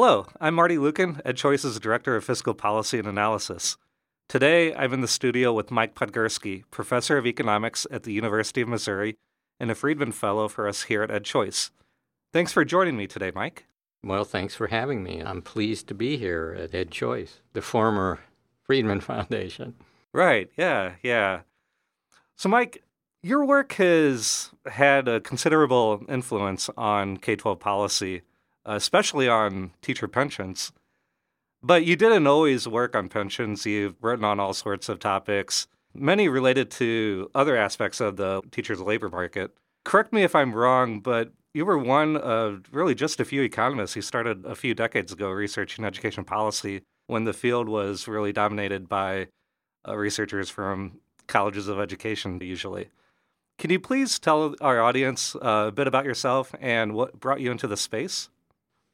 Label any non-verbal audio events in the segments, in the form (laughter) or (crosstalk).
Hello, I'm Marty Lueken, EdChoice's Director of Fiscal Policy and Analysis. Today, I'm in the studio with Mike Podgursky, Professor of Economics at the University of Missouri and a Friedman Fellow for us here at EdChoice. Thanks for joining me today, Mike. Well, thanks for having me. I'm pleased to be here at EdChoice, the former Friedman Foundation. Right, yeah, yeah. So, Mike, your work has had a considerable influence on K 12 policy, especially on teacher pensions. But you didn't always work on pensions. You've written on all sorts of topics, many related to other aspects of the teacher's labor market. Correct me if I'm wrong, but you were one of really just a few economists who started a few decades ago researching education policy when the field was really dominated by uh, researchers from colleges of education, usually. Can you please tell our audience uh, a bit about yourself and what brought you into the space?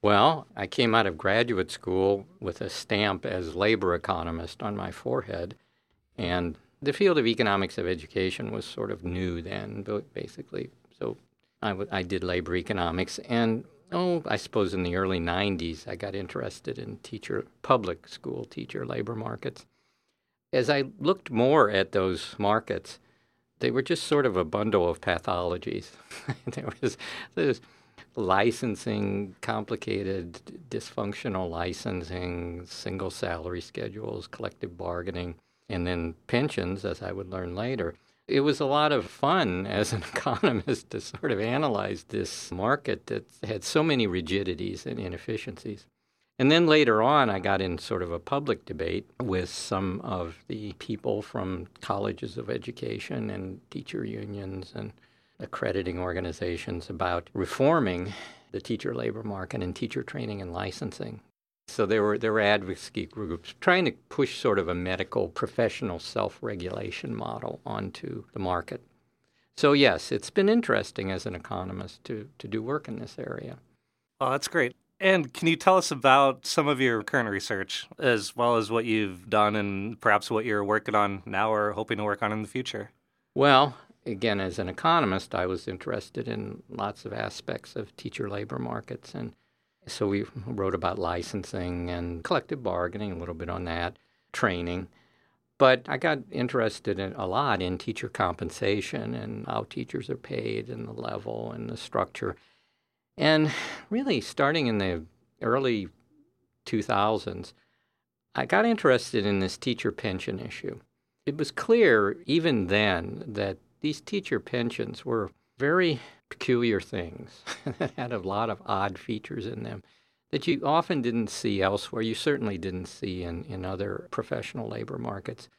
Well, I came out of graduate school with a stamp as labor economist on my forehead. And the field of economics of education was sort of new then, basically. So I, w- I did labor economics. And oh, I suppose in the early 90s, I got interested in teacher, public school teacher labor markets. As I looked more at those markets, they were just sort of a bundle of pathologies. (laughs) there was this licensing, complicated, dysfunctional licensing, single salary schedules, collective bargaining, and then pensions, as I would learn later. It was a lot of fun as an (laughs) economist to sort of analyze this market that had so many rigidities and inefficiencies. And then later on, I got in sort of a public debate with some of the people from colleges of education and teacher unions and accrediting organizations about reforming the teacher labor market and teacher training and licensing. So there were there were advocacy groups trying to push sort of a medical professional self-regulation model onto the market. So yes, it's been interesting as an economist to to do work in this area. Oh, that's great. And can you tell us about some of your current research, as well as what you've done and perhaps what you're working on now or hoping to work on in the future? Well, again, as an economist, I was interested in lots of aspects of teacher labor markets. And so we wrote about licensing and collective bargaining, a little bit on that, training. But I got interested in a lot in teacher compensation and how teachers are paid and the level and the structure. And really, starting in the early 2000s, I got interested in this teacher pension issue. It was clear even then that these teacher pensions were very peculiar things (laughs) that had a lot of odd features in them that you often didn't see elsewhere. You certainly didn't see in, in other professional labor markets.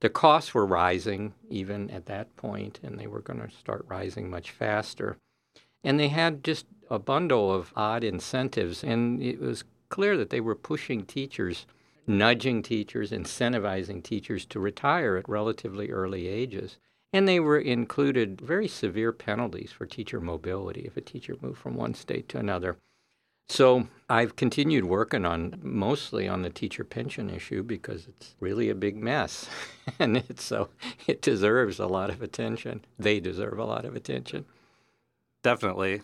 The costs were rising even at that point, and they were going to start rising much faster. And they had just a bundle of odd incentives, and it was clear that they were pushing teachers, nudging teachers, incentivizing teachers to retire at relatively early ages. And they were included very severe penalties for teacher mobility if a teacher moved from one state to another. So I've continued working on mostly on the teacher pension issue because it's really a big mess, (laughs) and it's so it deserves a lot of attention. They deserve a lot of attention. Definitely,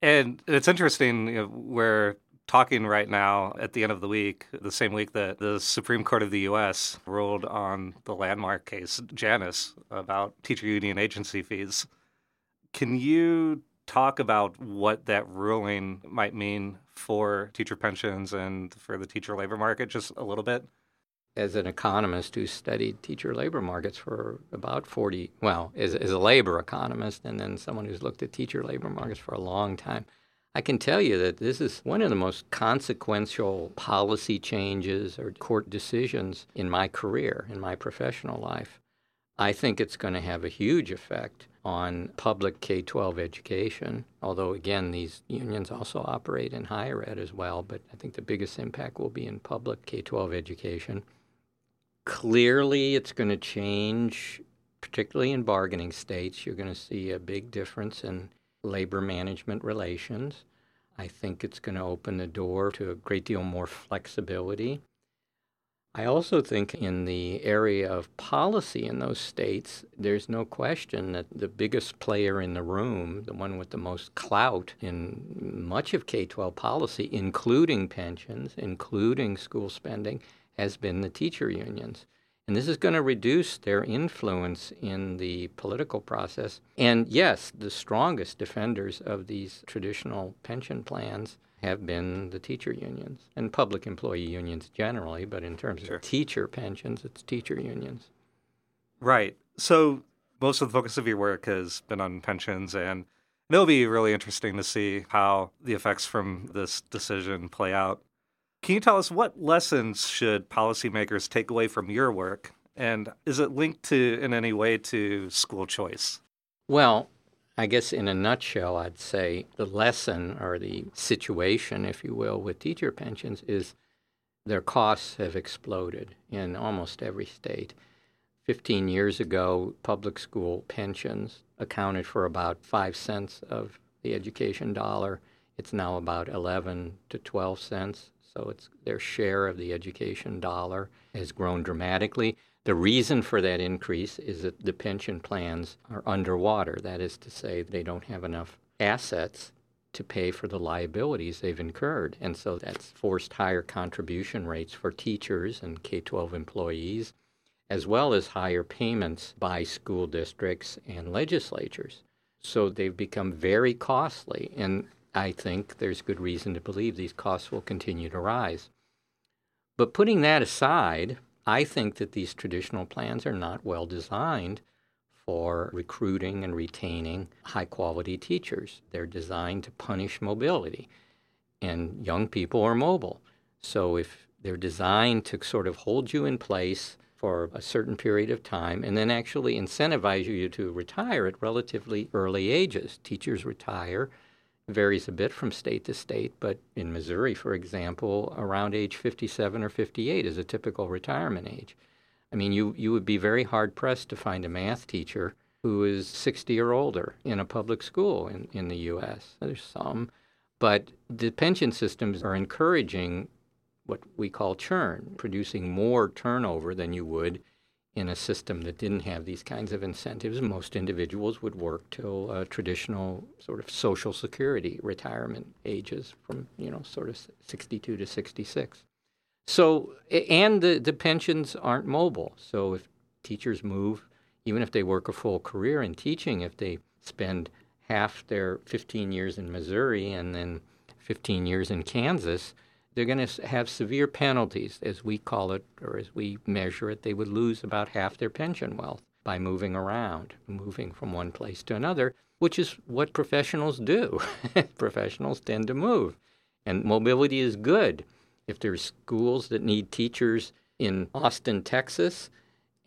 and it's interesting you know, where talking right now at the end of the week, the same week that the Supreme Court of the U.S. ruled on the landmark case, Janus, about teacher union agency fees. Can you talk about what that ruling might mean for teacher pensions and for the teacher labor market just a little bit? As an economist who studied teacher labor markets for about 40, well, as, as a labor economist and then someone who's looked at teacher labor markets for a long time, I can tell you that this is one of the most consequential policy changes or court decisions in my career, in my professional life. I think it's going to have a huge effect on public K 12 education, although, again, these unions also operate in higher ed as well, but I think the biggest impact will be in public K 12 education. Clearly, it's going to change, particularly in bargaining states. You're going to see a big difference in labor management relations. I think it's going to open the door to a great deal more flexibility. I also think in the area of policy in those states, there's no question that the biggest player in the room, the one with the most clout in much of K 12 policy, including pensions, including school spending, has been the teacher unions. And this is going to reduce their influence in the political process. And yes, the strongest defenders of these traditional pension plans have been the teacher unions and public employee unions generally, but in terms sure. of teacher pensions, it's teacher unions. Right. So most of the focus of your work has been on pensions, and it'll be really interesting to see how the effects from this decision play out. Can you tell us what lessons should policymakers take away from your work, and is it linked to in any way to school choice? Well, I guess in a nutshell, I'd say the lesson or the situation, if you will, with teacher pensions is their costs have exploded in almost every state. 15 years ago, public school pensions accounted for about 5 cents of the education dollar. It's now about 11 to 12 cents. So it's their share of the education dollar has grown dramatically. The reason for that increase is that the pension plans are underwater. That is to say, they don't have enough assets to pay for the liabilities they've incurred. And so that's forced higher contribution rates for teachers and K 12 employees, as well as higher payments by school districts and legislatures. So they've become very costly. And I think there's good reason to believe these costs will continue to rise. But putting that aside, I think that these traditional plans are not well designed for recruiting and retaining high quality teachers. They're designed to punish mobility, and young people are mobile. So if they're designed to sort of hold you in place for a certain period of time and then actually incentivize you to retire at relatively early ages. Teachers retire varies a bit from state to state, but in Missouri, for example, around age 57 or 58 is a typical retirement age. I mean, you, you would be very hard pressed to find a math teacher who is 60 or older in a public school in, in the U.S. There's some, but the pension systems are encouraging what we call churn, producing more turnover than you would in a system that didn't have these kinds of incentives, most individuals would work till uh, traditional sort of social security retirement ages from, you know, sort of 62 to 66. So, and the, the pensions aren't mobile. So if teachers move, even if they work a full career in teaching, if they spend half their 15 years in Missouri and then 15 years in Kansas, they're going to have severe penalties, as we call it, or as we measure it. They would lose about half their pension wealth by moving around, moving from one place to another, which is what professionals do. (laughs) professionals tend to move. And mobility is good. If there's schools that need teachers in Austin, Texas,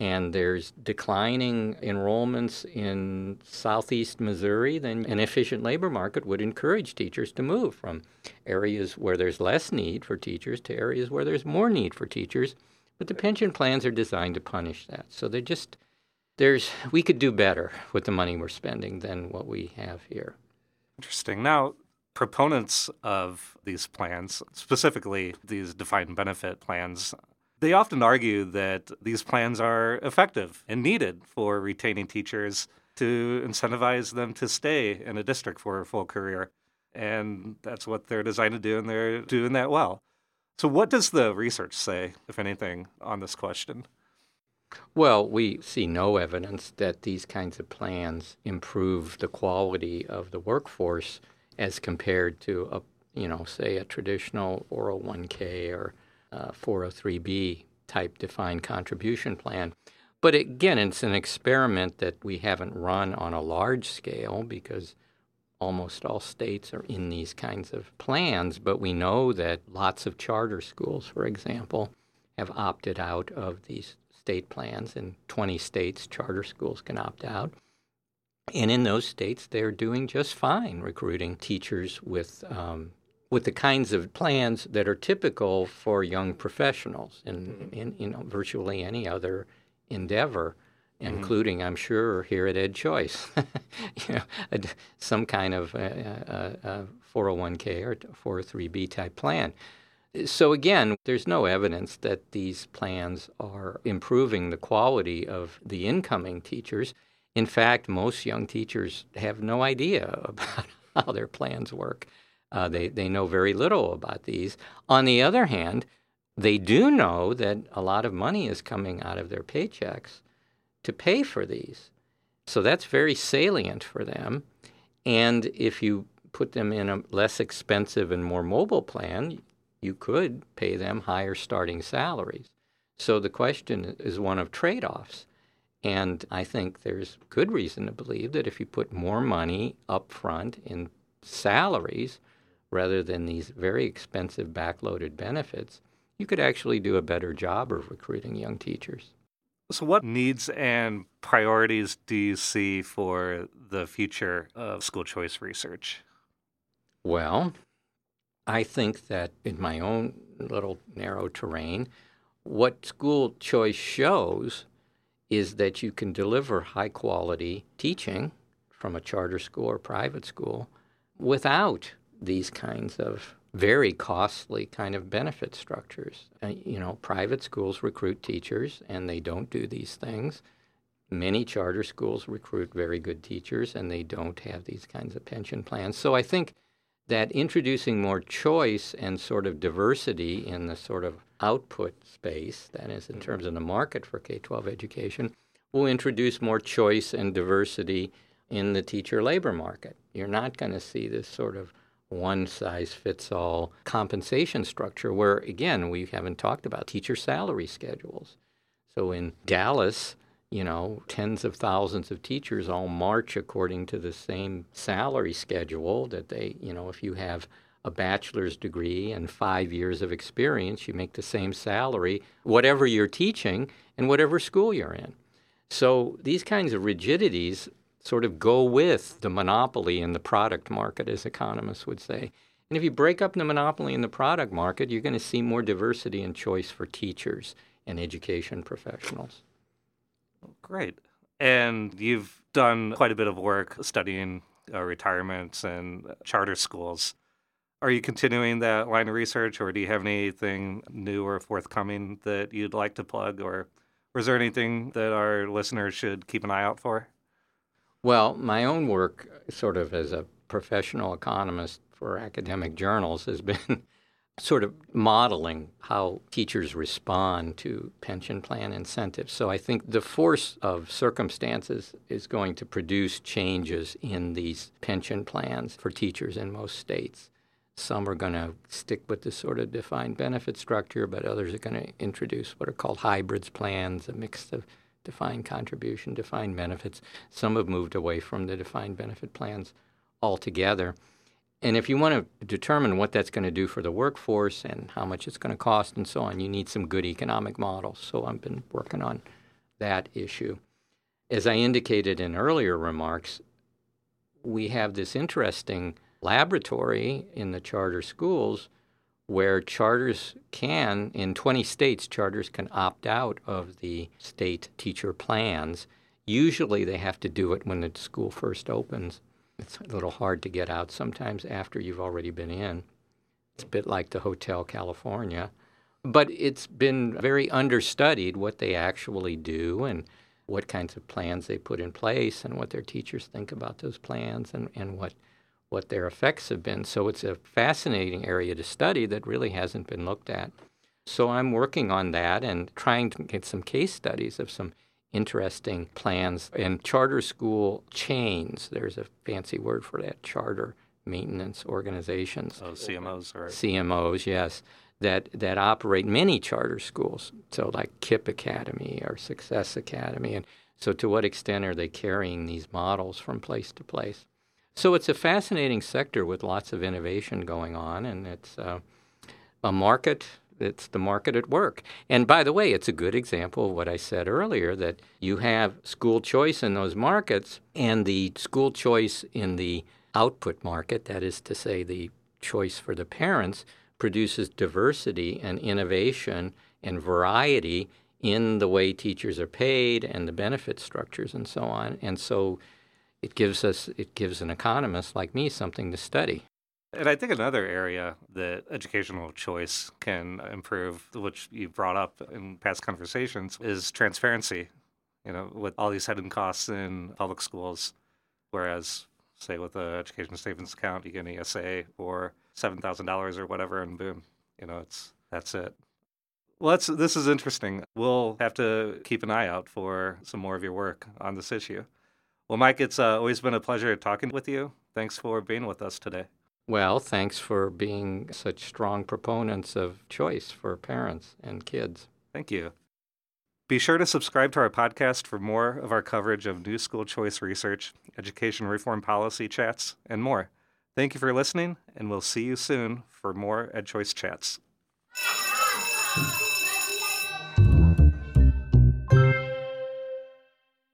and there's declining enrollments in southeast Missouri, then an efficient labor market would encourage teachers to move from areas where there's less need for teachers to areas where there's more need for teachers. But the pension plans are designed to punish that. So they just there's we could do better with the money we're spending than what we have here. Interesting. Now, proponents of these plans, specifically these defined benefit plans, they often argue that these plans are effective and needed for retaining teachers to incentivize them to stay in a district for a full career. And that's what they're designed to do, and they're doing that well. So, what does the research say, if anything, on this question? Well, we see no evidence that these kinds of plans improve the quality of the workforce as compared to a, you know, say a traditional 401k or uh, 403b type defined contribution plan. But again, it's an experiment that we haven't run on a large scale because almost all states are in these kinds of plans. But we know that lots of charter schools, for example, have opted out of these state plans. In 20 states, charter schools can opt out. And in those states, they're doing just fine recruiting teachers with um, with the kinds of plans that are typical for young professionals in, mm-hmm. in you know virtually any other endeavor, mm-hmm. including I'm sure here at EdChoice, (laughs) you know, a, some kind of a, a, a 401k or 403b type plan. So, again, there's no evidence that these plans are improving the quality of the incoming teachers. In fact, most young teachers have no idea (laughs) about how their plans work. Uh, they, they know very little about these. On the other hand, they do know that a lot of money is coming out of their paychecks to pay for these. So that's very salient for them. And if you put them in a less expensive and more mobile plan, you could pay them higher starting salaries. So the question is one of trade offs. And I think there's good reason to believe that if you put more money up front in salaries rather than these very expensive backloaded benefits, you could actually do a better job of recruiting young teachers. So, what needs and priorities do you see for the future of school choice research? Well, I think that in my own little narrow terrain, what school choice shows is that you can deliver high quality teaching from a charter school or private school without these kinds of very costly kind of benefit structures. Uh, you know, private schools recruit teachers and they don't do these things. Many charter schools recruit very good teachers and they don't have these kinds of pension plans. So I think that introducing more choice and sort of diversity in the sort of output space, that is, in terms of the market for K 12 education, will introduce more choice and diversity in the teacher labor market. You're not going to see this sort of one size fits all compensation structure where, again, we haven't talked about teacher salary schedules. So in Dallas, you know, tens of thousands of teachers all march according to the same salary schedule that they, you know, if you have a bachelor's degree and five years of experience, you make the same salary, whatever you're teaching and whatever school you're in. So these kinds of rigidities sort of go with the monopoly in the product market, as economists would say. And if you break up the monopoly in the product market, you're going to see more diversity and choice for teachers and education professionals. Great. And you've done quite a bit of work studying uh, retirements and charter schools. Are you continuing that line of research, or do you have anything new or forthcoming that you'd like to plug, or, or is there anything that our listeners should keep an eye out for? Well, my own work, sort of as a professional economist for academic journals, has been (laughs) sort of modeling how teachers respond to pension plan incentives. So I think the force of circumstances is going to produce changes in these pension plans for teachers in most states. Some are going to stick with this sort of defined benefit structure, but others are going to introduce what are called hybrids plans, a mix of defined contribution, defined benefits. Some have moved away from the defined benefit plans altogether. And if you want to determine what that's going to do for the workforce and how much it's going to cost and so on, you need some good economic models. So I've been working on that issue. As I indicated in earlier remarks, we have this interesting laboratory in the charter schools where charters can, in 20 states, charters can opt out of the state teacher plans. Usually they have to do it when the school first opens. It's a little hard to get out sometimes after you've already been in. It's a bit like the Hotel California. But it's been very understudied what they actually do and what kinds of plans they put in place and what their teachers think about those plans and, and what what their effects have been. So it's a fascinating area to study that really hasn't been looked at. So I'm working on that and trying to get some case studies of some interesting plans and charter school chains. There's a fancy word for that charter maintenance organizations. Oh, CMOs, right? CMOs, yes, that that operate many charter schools. So like KIPP Academy or Success Academy, and so to what extent are they carrying these models from place to place? So it's a fascinating sector with lots of innovation going on, and it's uh, a market it's the market at work. And by the way, it's a good example of what I said earlier that you have school choice in those markets and the school choice in the output market, that is to say, the choice for the parents, produces diversity and innovation and variety in the way teachers are paid and the benefit structures and so on. And so it gives us it gives an economist like me something to study. And I think another area that educational choice can improve, which you brought up in past conversations, is transparency. You know, with all these hidden costs in public schools, whereas, say, with the education savings account, you get an ESA for seven thousand dollars or whatever, and boom, you know, it's that's it. Well, that's, this is interesting. We'll have to keep an eye out for some more of your work on this issue. Well, Mike, it's uh, always been a pleasure talking with you. Thanks for being with us today. Well, thanks for being such strong proponents of choice for parents and kids. Thank you. Be sure to subscribe to our podcast for more of our coverage of new school choice research, education reform policy chats, and more. Thank you for listening, and we'll see you soon for more EdChoice chats.